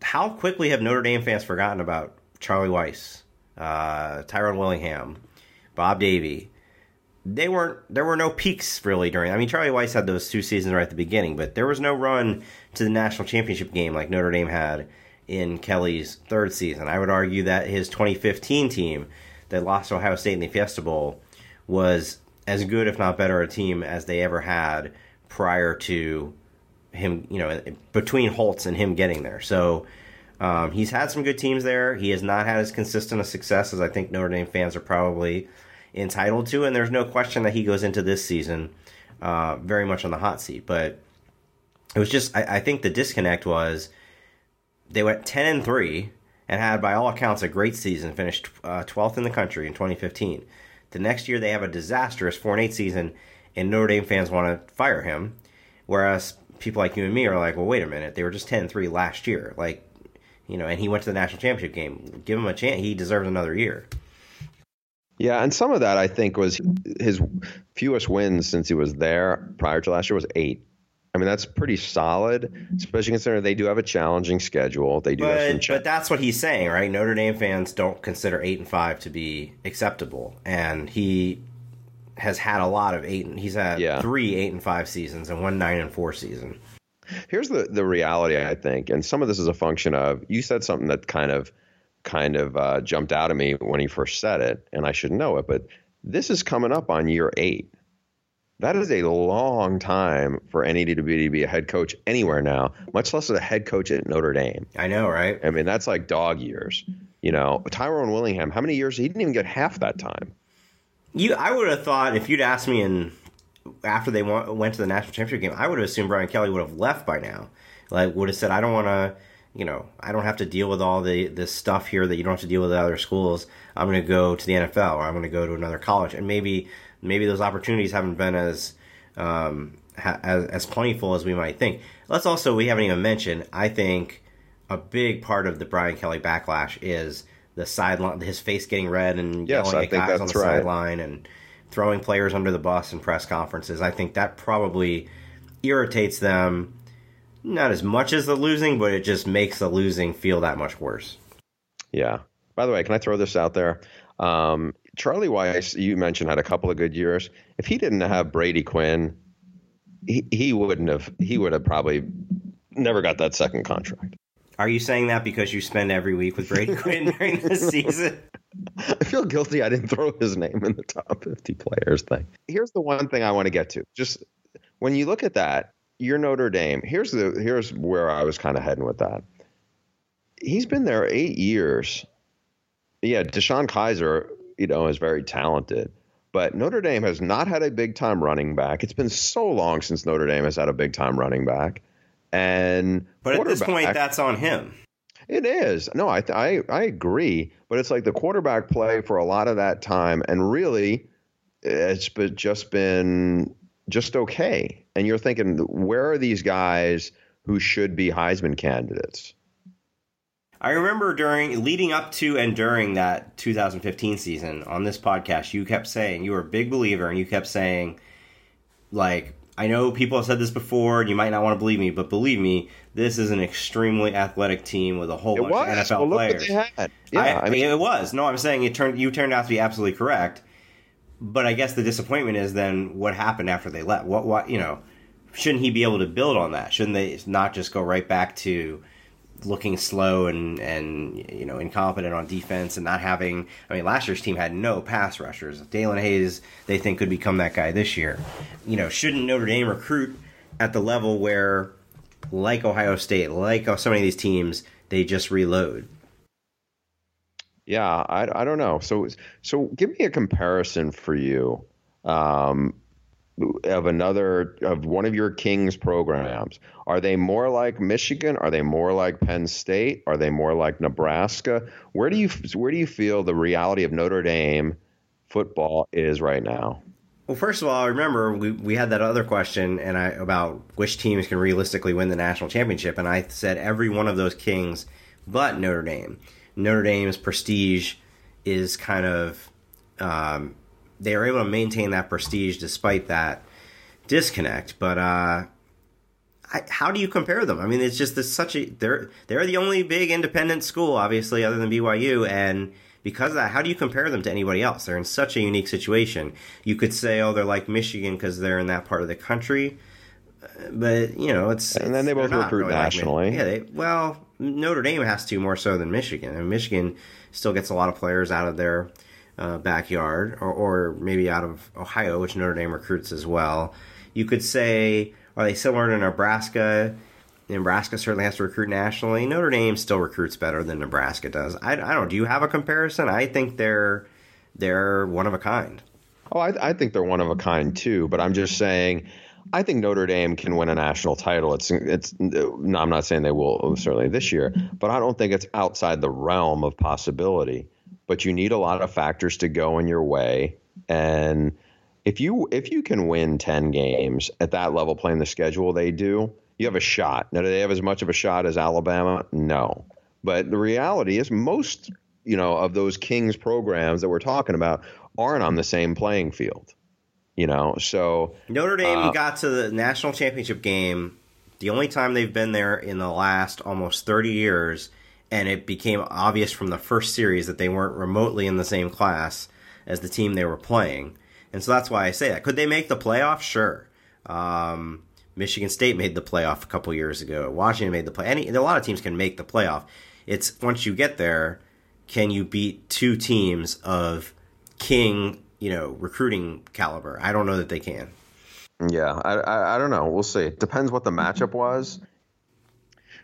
how quickly have Notre Dame fans forgotten about Charlie Weis, uh, Tyrone Willingham, Bob Davie? They weren't. There were no peaks really during. I mean, Charlie Weis had those two seasons right at the beginning, but there was no run to the national championship game like Notre Dame had in Kelly's third season. I would argue that his 2015 team that lost Ohio State in the Fiesta Bowl was as good, if not better, a team as they ever had prior to him, you know, between Holtz and him getting there. So um, he's had some good teams there. He has not had as consistent a success as I think Notre Dame fans are probably entitled to, and there's no question that he goes into this season uh, very much on the hot seat. But it was just, I, I think the disconnect was they went 10 and 3 and had, by all accounts, a great season, finished uh, 12th in the country in 2015. The next year, they have a disastrous 4 and 8 season, and Notre Dame fans want to fire him. Whereas people like you and me are like, well, wait a minute, they were just 10 3 last year. Like, you know, and he went to the national championship game. Give him a chance. He deserves another year. Yeah, and some of that I think was his fewest wins since he was there prior to last year was eight. I mean, that's pretty solid, especially considering they do have a challenging schedule. They do but, have some. but that's what he's saying, right? Notre Dame fans don't consider eight and five to be acceptable, and he has had a lot of eight. And, He's had Yeah. three eight and five seasons and one nine and four season. Here's the the reality, I think, and some of this is a function of you said something that kind of kind of uh, jumped out at me when he first said it, and I should know it, but this is coming up on year eight. That is a long time for any to be, to be a head coach anywhere now, much less as a head coach at Notre Dame. I know, right? I mean, that's like dog years. You know, Tyrone Willingham, how many years? He didn't even get half that time. You, I would have thought if you'd asked me in after they went, went to the national championship game, I would have assumed Brian Kelly would have left by now. Like would have said, I don't want to, you know, I don't have to deal with all the this stuff here that you don't have to deal with at other schools. I'm going to go to the NFL or I'm going to go to another college, and maybe maybe those opportunities haven't been as um, ha- as, as plentiful as we might think. Let's also we haven't even mentioned. I think a big part of the Brian Kelly backlash is the sideline, his face getting red and Yes, yelling at guys on the right. sideline and throwing players under the bus in press conferences. I think that probably irritates them. Not as much as the losing, but it just makes the losing feel that much worse. Yeah. By the way, can I throw this out there? Um, Charlie Weis, you mentioned, had a couple of good years. If he didn't have Brady Quinn, he, he wouldn't have. He would have probably never got that second contract. Are you saying that because you spend every week with Brady Quinn during the season? I feel guilty I didn't throw his name in the top 50 players thing. Here's the one thing I want to get to. Just when you look at that, you're Notre Dame. Here's the here's where I was kind of heading with that. He's been there eight years. Yeah, DeShone Kizer, you know, is very talented. But Notre Dame has not had a big time running back. It's been so long since Notre Dame has had a big time running back. And But at this point, that's on him. it is. No, I, I I agree, but it's like the quarterback play for a lot of that time, and really, it's been, just been just okay. And you're thinking, where are these guys who should be Heisman candidates? I remember during leading up to and during that 2015 season on this podcast, you kept saying you were a big believer, and you kept saying, like, I know people have said this before, and you might not want to believe me, but believe me, this is an extremely athletic team with a whole It bunch was. of NFL well, players. what they had. Yeah, I, I, mean, it was. No, I'm saying it turned. You turned out to be absolutely correct. But I guess the disappointment is then what happened after they left. What? What? You know, shouldn't he be able to build on that? Shouldn't they not just go right back to looking slow and and you know incompetent on defense and not having. I mean, last year's team had no pass rushers. Daelin Hayes, they think could become that guy this year. You know, shouldn't Notre Dame recruit at the level where, like Ohio State, like so many of these teams, they just reload. Yeah, I, I don't know. So so give me a comparison for you um, of another of one of your Kings programs. Are they more like Michigan? Are they more like Penn State? Are they more like Nebraska? Where do you where do you feel the reality of Notre Dame football is right now? Well, first of all, I remember we, we had that other question and I about which teams can realistically win the national championship, and I said every one of those Kings, but Notre Dame. Notre Dame's prestige is kind of um, they are able to maintain that prestige despite that disconnect. But uh, I, how do you compare them? I mean, it's just this such a they're they're the only big independent school, obviously, other than BYU, and because of that, how do you compare them to anybody else? They're in such a unique situation. You could say, oh, they're like Michigan because they're in that part of the country, but you know, it's and then they both recruit really nationally. Like, yeah, they, well, Notre Dame has to more so than Michigan. and Michigan still gets a lot of players out of their uh, backyard, or, or maybe out of Ohio, which Notre Dame recruits as well. You could say, are they similar to Nebraska? Nebraska certainly has to recruit nationally. Notre Dame still recruits better than Nebraska does. I, I don't. Do you have a comparison? I think they're they're one of a kind. Oh, I, I think they're one of a kind too. But I'm just saying I think Notre Dame can win a national title. It's it's no, I'm not saying they will certainly this year, but I don't think it's outside the realm of possibility. But you need a lot of factors to go in your way, and if you if you can win ten games at that level, playing the schedule they do, you have a shot. Now, do they have as much of a shot as Alabama? No, but the reality is most you know of those Kings programs that we're talking about aren't on the same playing field you know. So Notre Dame uh, got to the national championship game the only time they've been there in the last almost 30 years and it became obvious from the first series that they weren't remotely in the same class as the team they were playing. And so that's why I say that. Could they make the playoff? Sure. Um, Michigan State made the playoff a couple years ago. Washington made the play. Any a lot of teams can make the playoff. It's once you get there, can you beat two teams of king you know, recruiting caliber. I don't know that they can. Yeah, I, I, I don't know. We'll see. It depends what the matchup was.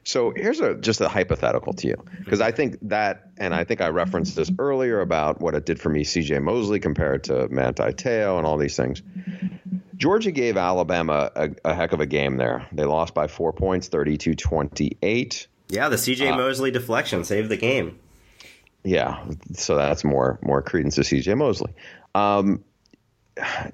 So here's a just a hypothetical to you because I think that, and I think I referenced this earlier about what it did for me, C.J. Mosley compared to Manti Te'o and all these things. Georgia gave Alabama a, a, heck of a game there. They lost by four points, 32-28. Yeah, the C.J. Uh, Mosley deflection saved the game. Yeah, so that's more more credence to C.J. Mosley. Um,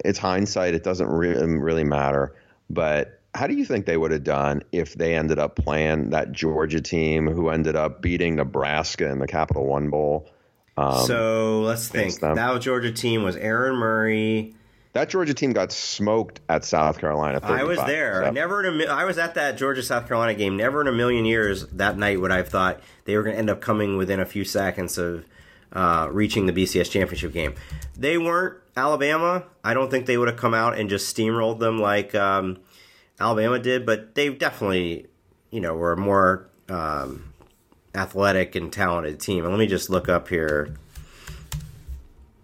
it's hindsight; it doesn't really really matter. But how do you think they would have done if they ended up playing that Georgia team who ended up beating Nebraska in the Capital One Bowl? Um, so let's think. That Georgia team was Aaron Murray. That Georgia team got smoked at South Carolina. I was there. So. Never in a, I was at that Georgia South Carolina game. Never in a million years that night would I have thought they were going to end up coming within a few seconds of uh, reaching the BCS championship game. They weren't Alabama. I don't think they would have come out and just steamrolled them like um, Alabama did, but they definitely, you know, were a more um, athletic and talented team. And let me just look up here.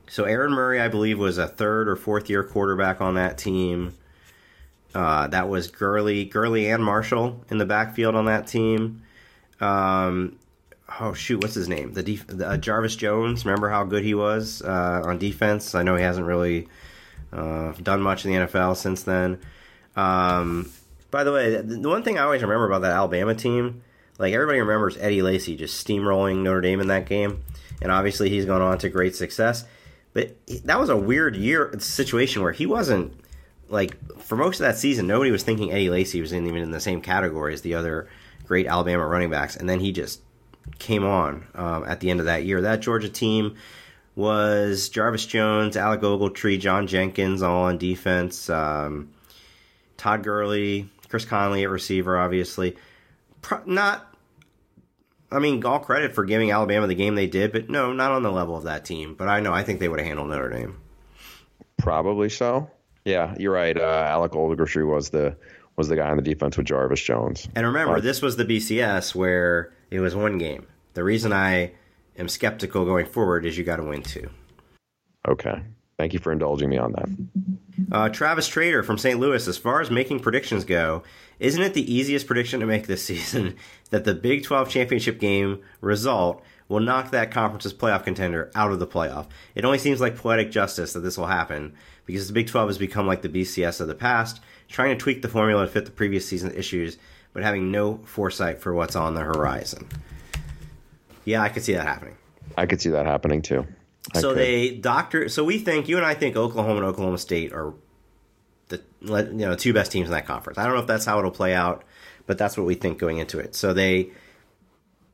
So Aaron Murray, I believe, was a third or fourth year quarterback on that team. Uh, that was Gurley, Gurley and Marshall in the backfield on that team. Um, oh shoot, what's his name? The, def- the uh, Jarvis Jones. Remember how good he was uh, on defense? I know he hasn't really uh, done much in the NFL since then. Um, by the way, the one thing I always remember about that Alabama team, like everybody remembers Eddie Lacy just steamrolling Notre Dame in that game, and obviously he's gone on to great success. But that was a weird year situation where he wasn't like for most of that season. Nobody was thinking Eddie Lacy was even in the same category as the other great Alabama running backs, and then he just came on um, at the end of that year. That Georgia team was Jarvis Jones, Alec Ogletree, John Jenkins all on defense, um, Todd Gurley, Chris Conley at receiver, obviously. Pro- not, I mean, all credit for giving Alabama the game they did, but no, not on the level of that team. But I know, I think they would have handled Notre Dame. Probably so. Yeah, you're right. Uh, Alec Ogletree was the was the guy on the defense with Jarvis Jones. And remember, but, this was the BCS where It was one game. The reason I am skeptical going forward is you got to win two. Okay. Thank you for indulging me on that. Uh, Travis Trader from St. Louis, as far as making predictions go, isn't it the easiest prediction to make this season that the Big 12 championship game result will knock that conference's playoff contender out of the playoff? It only seems like poetic justice that this will happen because the Big 12 has become like the BCS of the past, trying to tweak the formula to fit the previous season's issues, but having no foresight for what's on the horizon. Yeah, I could see that happening. I could see that happening too. I so could. they doctor. So we think you and I think Oklahoma and Oklahoma State are the you know two best teams in that conference. I don't know if that's how it'll play out, but that's what we think going into it. So they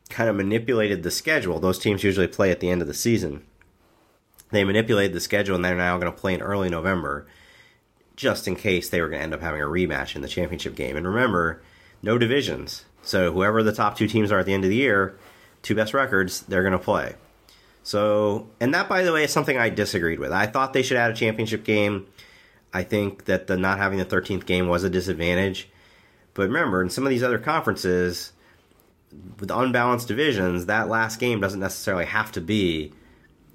kind of manipulated the schedule. Those teams usually play at the end of the season. They manipulated the schedule, and they're now going to play in early November, just in case they were going to end up having a rematch in the championship game. And remember, no divisions. So whoever the top two teams are at the end of the year, two best records, they're going to play. So, and that, by the way, is something I disagreed with. I thought they should add a championship game. I think that the not having the 13th game was a disadvantage. But remember, in some of these other conferences, with unbalanced divisions, that last game doesn't necessarily have to be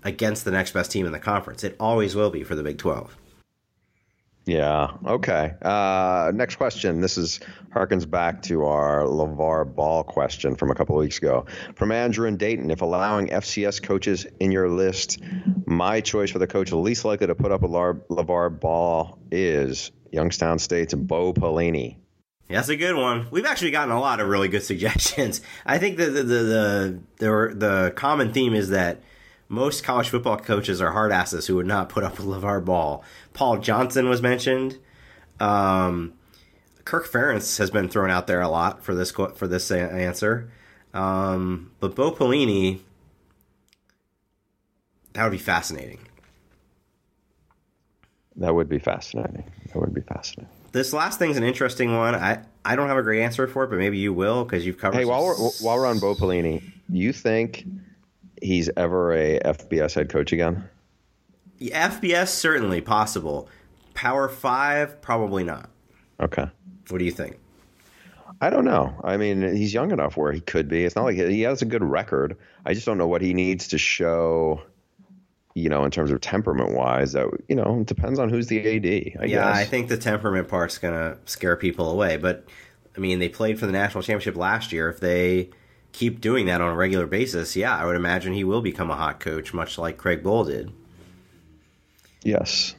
against the next best team in the conference. It always will be for the Big 12. Yeah. Okay. Uh, next question. This is harkens back to our LeVar Ball question from a couple of weeks ago. From Andrew and Dayton. If allowing FCS coaches in your list, my choice for the coach least likely to put up a LeVar Ball is Youngstown State's Bo Pelini. That's a good one. We've actually gotten a lot of really good suggestions. I think that the the the, the, the common theme is that most college football coaches are hard asses who would not put up with LeVar Ball. Paul Johnson was mentioned. Um, Kirk Ferentz has been thrown out there a lot for this for this answer. Um, but Bo Pelini, that would be fascinating. That would be fascinating. That would be fascinating. This last thing's an interesting one. I, I don't have a great answer for it, but maybe you will because you've covered. Hey, while we're while we're on Bo Pelini, you think he's ever a FBS head coach again? FBS certainly possible. Power five, probably not. Okay. What do you think? I don't know. I mean, he's young enough where he could be. It's not like he has a good record. I just don't know what he needs to show. You know, in terms of temperament wise, that you know, it depends on who's the AD. I yeah, guess. I think the temperament part's gonna scare people away. But I mean, they played for the national championship last year. If they keep doing that on a regular basis, yeah, I would imagine he will become a hot coach, much like Craig Bohl did. Yes.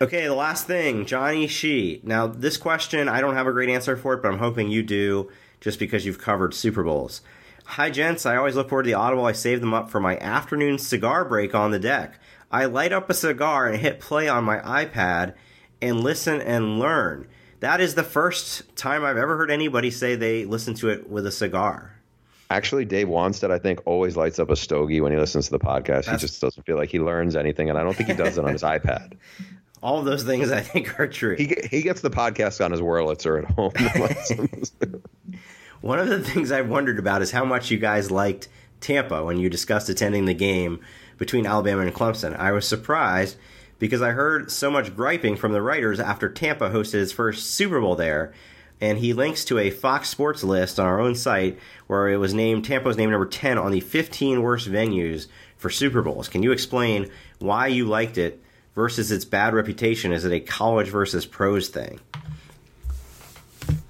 Okay, the last thing, Johnny Shee. Now, this question, I don't have a great answer for it, but I'm hoping you do just because you've covered Super Bowls. Hi, gents. I always look forward to the Audible. I save them up for my afternoon cigar break on the deck. I light up a cigar and hit play on my iPad and listen and learn. That is the first time I've ever heard anybody say they listen to it with a cigar. Actually, Dave Wannstedt, I think, always lights up a stogie when he listens to the podcast. That's, he just doesn't feel like he learns anything, and I don't think he does it on his iPad. All of those things I think are true. He he gets the podcast on his Wurlitzer at home. One of the things I've wondered about is how much you guys liked Tampa when you discussed attending the game between Alabama and Clemson. I was surprised because I heard so much griping from the writers after Tampa hosted its first Super Bowl there and he links to a Fox Sports list on our own site where it was named Tampa was named number 10 on the 15 worst venues for Super Bowls. Can you explain why you liked it versus its bad reputation? Is it a college versus pros thing?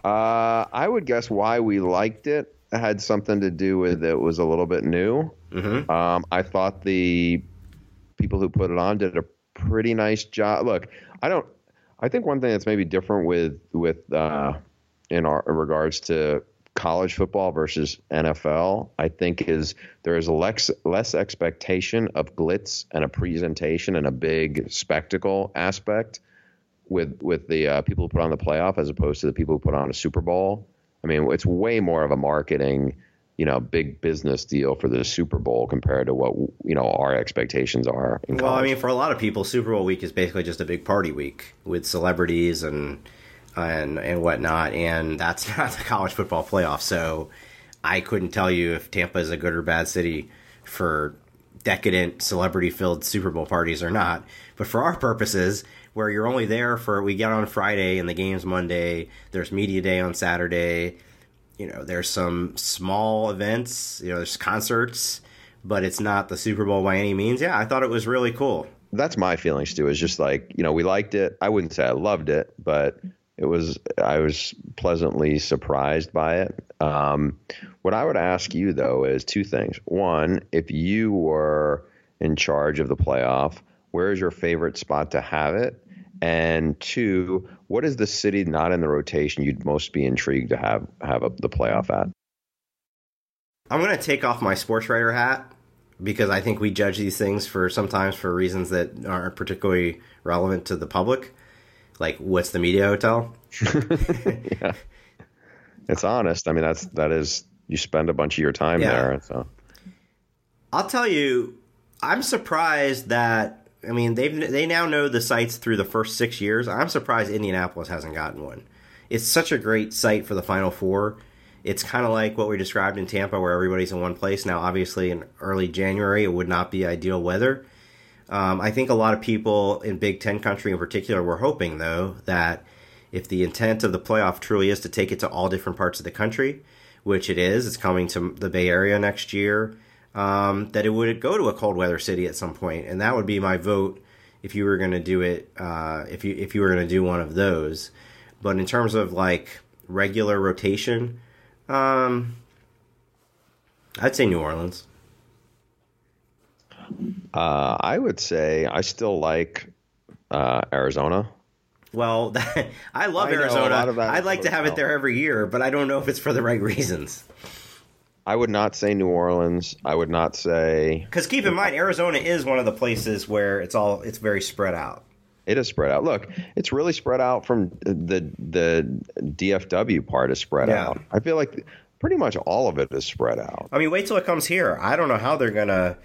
Uh, I would guess why we liked it had something to do with it was a little bit new. Mm-hmm. Um, I thought the people who put it on did a pretty nice job. Look, I don't. I think one thing that's maybe different with with uh, in, our, in regards to college football versus NFL, I think is there is less less expectation of glitz and a presentation and a big spectacle aspect with with the uh, people who put on the playoff as opposed to the people who put on a Super Bowl. I mean, it's way more of a marketing, you know, big business deal for the Super Bowl compared to what you know our expectations are. well, I mean, for a lot of people, Super Bowl week is basically just a big party week with celebrities and and and whatnot, and that's not the college football playoff. So I couldn't tell you if Tampa is a good or bad city for decadent celebrity filled Super Bowl parties or not. But for our purposes, where you're only there for we get on Friday and the game's Monday, there's media day on Saturday. you know, there's some small events, you know, there's concerts, but it's not the Super Bowl by any means. Yeah, I thought it was really cool. That's my feelings too. Is just like you know, we liked it. I wouldn't say I loved it, but it was I was pleasantly surprised by it. Um, what I would ask you though is two things. One, if you were in charge of the playoff, where is your favorite spot to have it? And two, what is the city not in the rotation you'd most be intrigued to have have a, the playoff at? I'm going to take off my sports writer hat because I think we judge these things for sometimes for reasons that aren't particularly relevant to the public. Like, what's the media hotel? yeah, it's honest. I mean, that's that is you spend a bunch of your time yeah. there. So I'll tell you, I'm surprised that I mean, they they now know the sites through the first six years. I'm surprised Indianapolis hasn't gotten one. It's such a great site for the Final Four. It's kind of like what we described in Tampa, where everybody's in one place. Now, obviously, in early January, it would not be ideal weather. Um, I think a lot of people in Big Ten country, in particular, were hoping though that if the intent of the playoff truly is to take it to all different parts of the country, which it is, it's coming to the Bay Area next year um, that it would go to a cold weather city at some point, and that would be my vote if you were going to do it. Uh, if you if you were going to do one of those, but in terms of like regular rotation, um, I'd say New Orleans. Uh, I would say I still like uh, Arizona. Well, I love I Arizona. I'd like to have it there every year, but I don't know if it's for the right reasons. I would not say New Orleans. I would not say because keep in mind Arizona is one of the places where it's all it's very spread out. It is spread out. Look, it's really spread out from the the DFW part is spread yeah. out. I feel like pretty much all of it is spread out. I mean, wait till it comes here. I don't know how they're gonna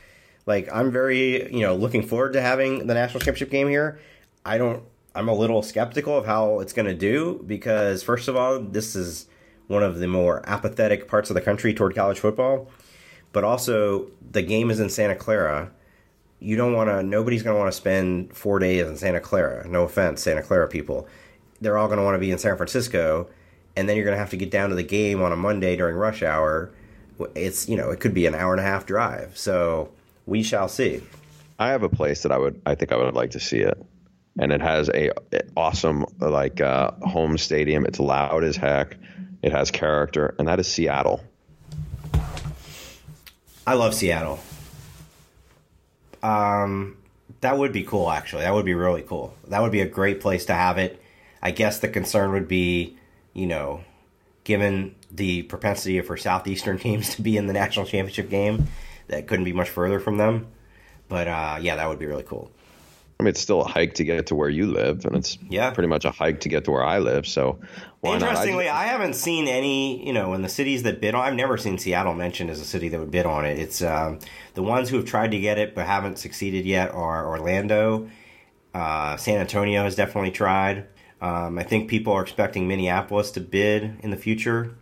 like. I'm very you know looking forward to having the national championship game here. I don't. I'm a little skeptical of how it's going to do because first of all, this is one of the more apathetic parts of the country toward college football. But also, the game is in Santa Clara. You don't want to, nobody's going to want to spend four days in Santa Clara. No offense, Santa Clara people. They're all going to want to be in San Francisco. And then you're going to have to get down to the game on a Monday during rush hour. It's, you know, it could be an hour and a half drive. So we shall see. I have a place that I would, I think I would like to see it and it has a awesome like uh, home stadium. It's loud as heck. It has character, and that is Seattle. I love Seattle. Um, that would be cool. Actually, that would be really cool. That would be a great place to have it. I guess the concern would be, you know, given the propensity for southeastern teams to be in the national championship game, that couldn't be much further from them. But uh, yeah, that would be really cool. I mean, it's still a hike to get to where you live, and it's yeah. pretty much a hike to get to where I live. So, interestingly, I, I, haven't seen any. You know, in the cities that bid on, I've never seen Seattle mentioned as a city that would bid on it. It's um, the ones who have tried to get it but haven't succeeded yet are Orlando. Uh, San Antonio has definitely tried. Um, I think people are expecting Minneapolis to bid in the future.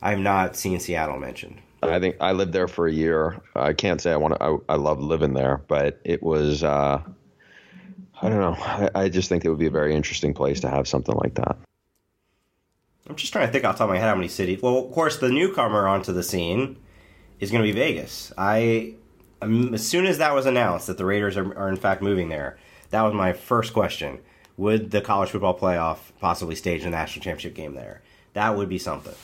I have not seen Seattle mentioned. I think I lived there for a year. I can't say I want to. I, I love living there, but it was. Uh, I don't know. I, I, just think it would be a very interesting place to have something like that. I'm just trying to think off the top of my head how many cities. Well, of course, the newcomer onto the scene is going to be Vegas. I, as soon as that was announced that the Raiders are, are in fact moving there, that was my first question. Would the college football playoff possibly stage a national championship game there? That would be something.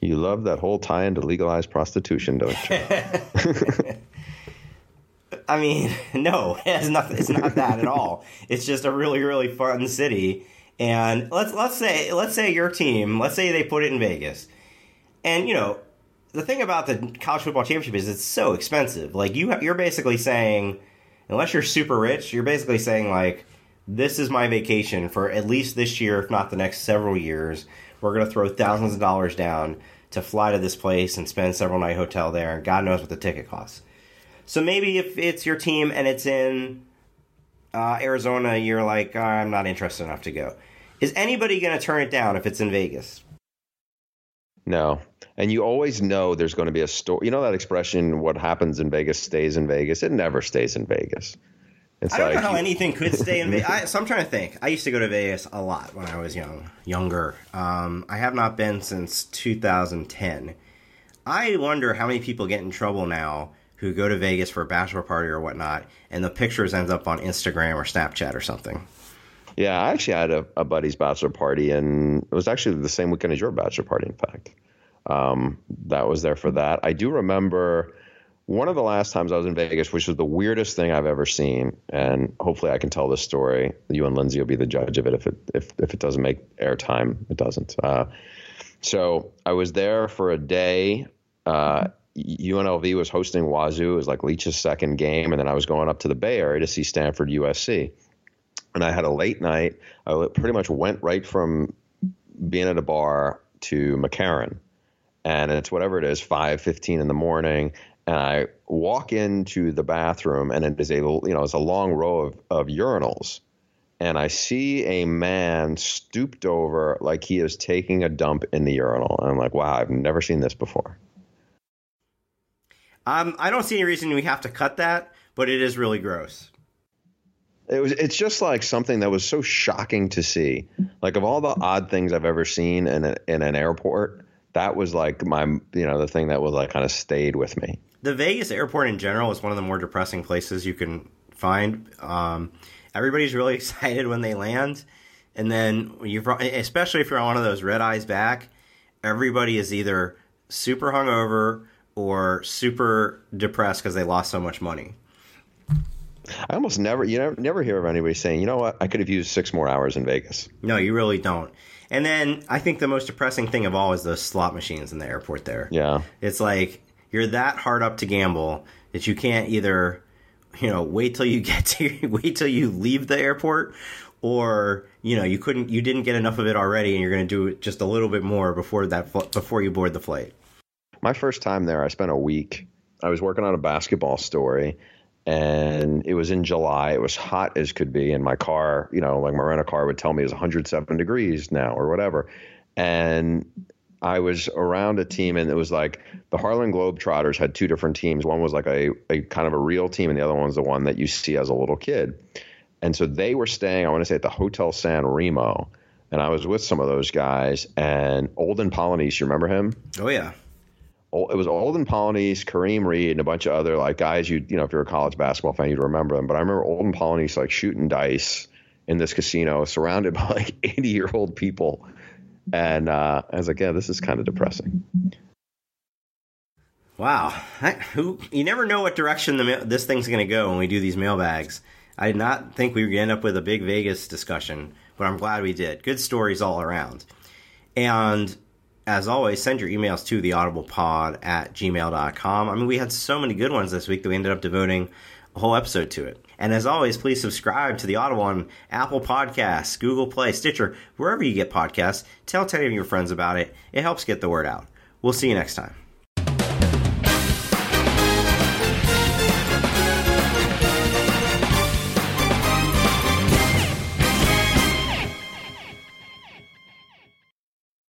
You love that whole tie into legalized prostitution, don't you? I mean, no, it has nothing. It's not that at all. It's just a really, really fun city. And let's let's say let's say your team, let's say they put it in Vegas, and you know, the thing about the college football championship is it's so expensive. Like you, you're basically saying, unless you're super rich, you're basically saying like, this is my vacation for at least this year, if not the next several years. We're gonna throw thousands of dollars down to fly to this place and spend several night hotel there, and God knows what the ticket costs. So maybe if it's your team and it's in uh, Arizona, you're like, oh, I'm not interested enough to go. Is anybody going to turn it down if it's in Vegas? No. And you always know there's going to be a story. You know that expression, what happens in Vegas stays in Vegas? It never stays in Vegas. It's I don't like know how anything could stay in Vegas. So I'm trying to think. I used to go to Vegas a lot when I was young, younger. Um, I have not been since 2010. I wonder how many people get in trouble now who go to Vegas for a bachelor party or whatnot, and the pictures end up on Instagram or Snapchat or something. Yeah, I actually had a, a buddy's bachelor party, and it was actually the same weekend as your bachelor party. In fact, um, that was there for that. I do remember one of the last times I was in Vegas, which was the weirdest thing I've ever seen, and hopefully I can tell this story. You and Lindsay will be the judge of it. If it if if it doesn't make airtime, it doesn't. Uh, so I was there for a day. Uh, UNLV was hosting Wazoo. It was like Leach's second game, and then I was going up to the Bay Area to see Stanford USC and I had a late night. I pretty much went right from being at a bar to McCarran, and it's whatever it is, five fifteen in the morning. And I walk into the bathroom, and it is a you know it's a long row of, of urinals, and I see a man stooped over like he is taking a dump in the urinal. And I'm like, wow, I've never seen this before. Um, I don't see any reason we have to cut that, but it is really gross. It was. It's just like something that was so shocking to see. Like of all the odd things I've ever seen in a, in an airport, that was like my you know the thing that was like kind of stayed with me. The Vegas airport in general is one of the more depressing places you can find. Um, everybody's really excited when they land, and then you, especially if you're on one of those red eyes back, everybody is either super hungover or super depressed because they lost so much money. I almost never you never, never hear of anybody saying, you know what, I could have used six more hours in Vegas. No, you really don't. And then I think the most depressing thing of all is those slot machines in the airport there. Yeah. It's like you're that hard up to gamble that you can't either, you know, wait till you get to wait till you leave the airport or, you know, you couldn't you didn't get enough of it already and you're going to do it just a little bit more before that before you board the flight. My first time there, I spent a week. I was working on a basketball story and it was in July. It was hot as could be, and my car, you know, like my rental car would tell me it was 107 degrees now or whatever. And I was around a team, and it was like the Harlem Globetrotters had two different teams. One was like a, a kind of a real team, and the other one was the one that you see as a little kid. And so they were staying, I want to say, at the Hotel San Remo. And I was with some of those guys, and Olden Polynice, you remember him? Oh yeah. it was Olden Polynice, Kareem Reed, and a bunch of other like guys you you know if you're a college basketball fan you'd remember them. But I remember Olden Polynice like shooting dice in this casino, surrounded by like 80 year old people, and uh, I was like, yeah, this is kind of depressing. Wow, I, who you never know what direction the this thing's going to go when we do these mailbags. I did not think we would end up with a big Vegas discussion, but I'm glad we did. Good stories all around. And as always, send your emails to theaudiblepod at gmail.com. I mean, we had so many good ones this week that we ended up devoting a whole episode to it. And as always, please subscribe to the Audible on Apple Podcasts, Google Play, Stitcher, wherever you get podcasts. Tell 10 of your friends about it. It helps get the word out. We'll see you next time.